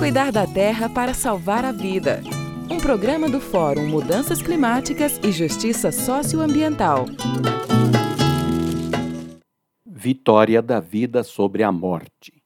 Cuidar da terra para salvar a vida. Um programa do Fórum Mudanças Climáticas e Justiça Socioambiental. Vitória da vida sobre a morte.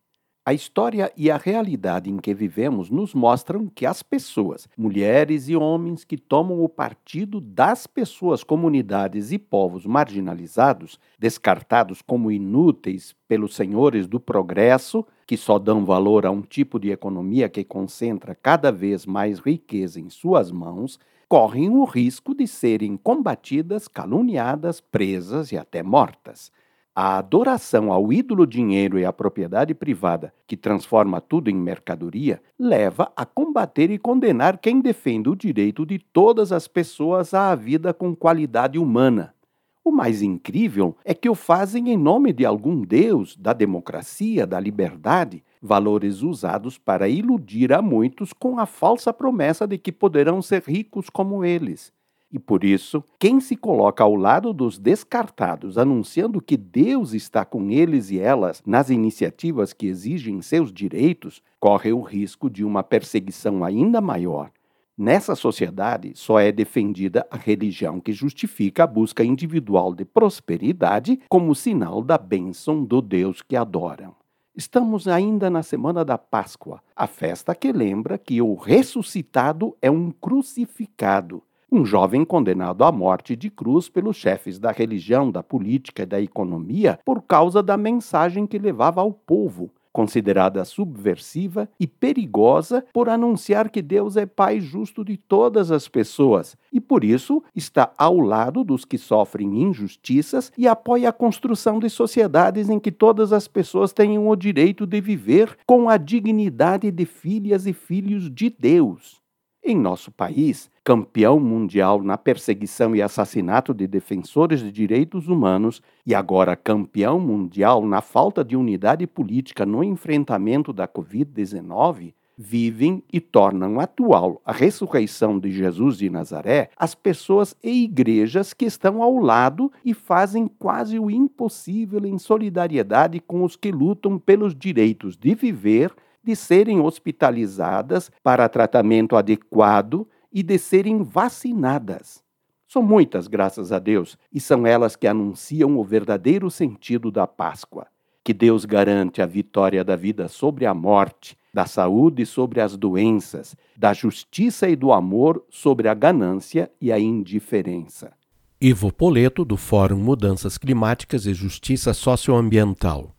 A história e a realidade em que vivemos nos mostram que as pessoas, mulheres e homens que tomam o partido das pessoas, comunidades e povos marginalizados, descartados como inúteis pelos senhores do progresso, que só dão valor a um tipo de economia que concentra cada vez mais riqueza em suas mãos, correm o risco de serem combatidas, caluniadas, presas e até mortas. A adoração ao ídolo dinheiro e à propriedade privada, que transforma tudo em mercadoria, leva a combater e condenar quem defende o direito de todas as pessoas à vida com qualidade humana. O mais incrível é que o fazem em nome de algum Deus, da democracia, da liberdade, valores usados para iludir a muitos com a falsa promessa de que poderão ser ricos como eles. E por isso, quem se coloca ao lado dos descartados, anunciando que Deus está com eles e elas nas iniciativas que exigem seus direitos, corre o risco de uma perseguição ainda maior. Nessa sociedade, só é defendida a religião que justifica a busca individual de prosperidade como sinal da bênção do Deus que adoram. Estamos ainda na semana da Páscoa, a festa que lembra que o ressuscitado é um crucificado um jovem condenado à morte de cruz pelos chefes da religião, da política e da economia por causa da mensagem que levava ao povo, considerada subversiva e perigosa por anunciar que Deus é Pai justo de todas as pessoas e, por isso, está ao lado dos que sofrem injustiças e apoia a construção de sociedades em que todas as pessoas tenham o direito de viver com a dignidade de filhas e filhos de Deus. Em nosso país, campeão mundial na perseguição e assassinato de defensores de direitos humanos e agora campeão mundial na falta de unidade política no enfrentamento da Covid-19, vivem e tornam atual a ressurreição de Jesus de Nazaré as pessoas e igrejas que estão ao lado e fazem quase o impossível em solidariedade com os que lutam pelos direitos de viver de serem hospitalizadas para tratamento adequado e de serem vacinadas. São muitas, graças a Deus, e são elas que anunciam o verdadeiro sentido da Páscoa. Que Deus garante a vitória da vida sobre a morte, da saúde sobre as doenças, da justiça e do amor sobre a ganância e a indiferença. Ivo Poleto, do Fórum Mudanças Climáticas e Justiça Socioambiental.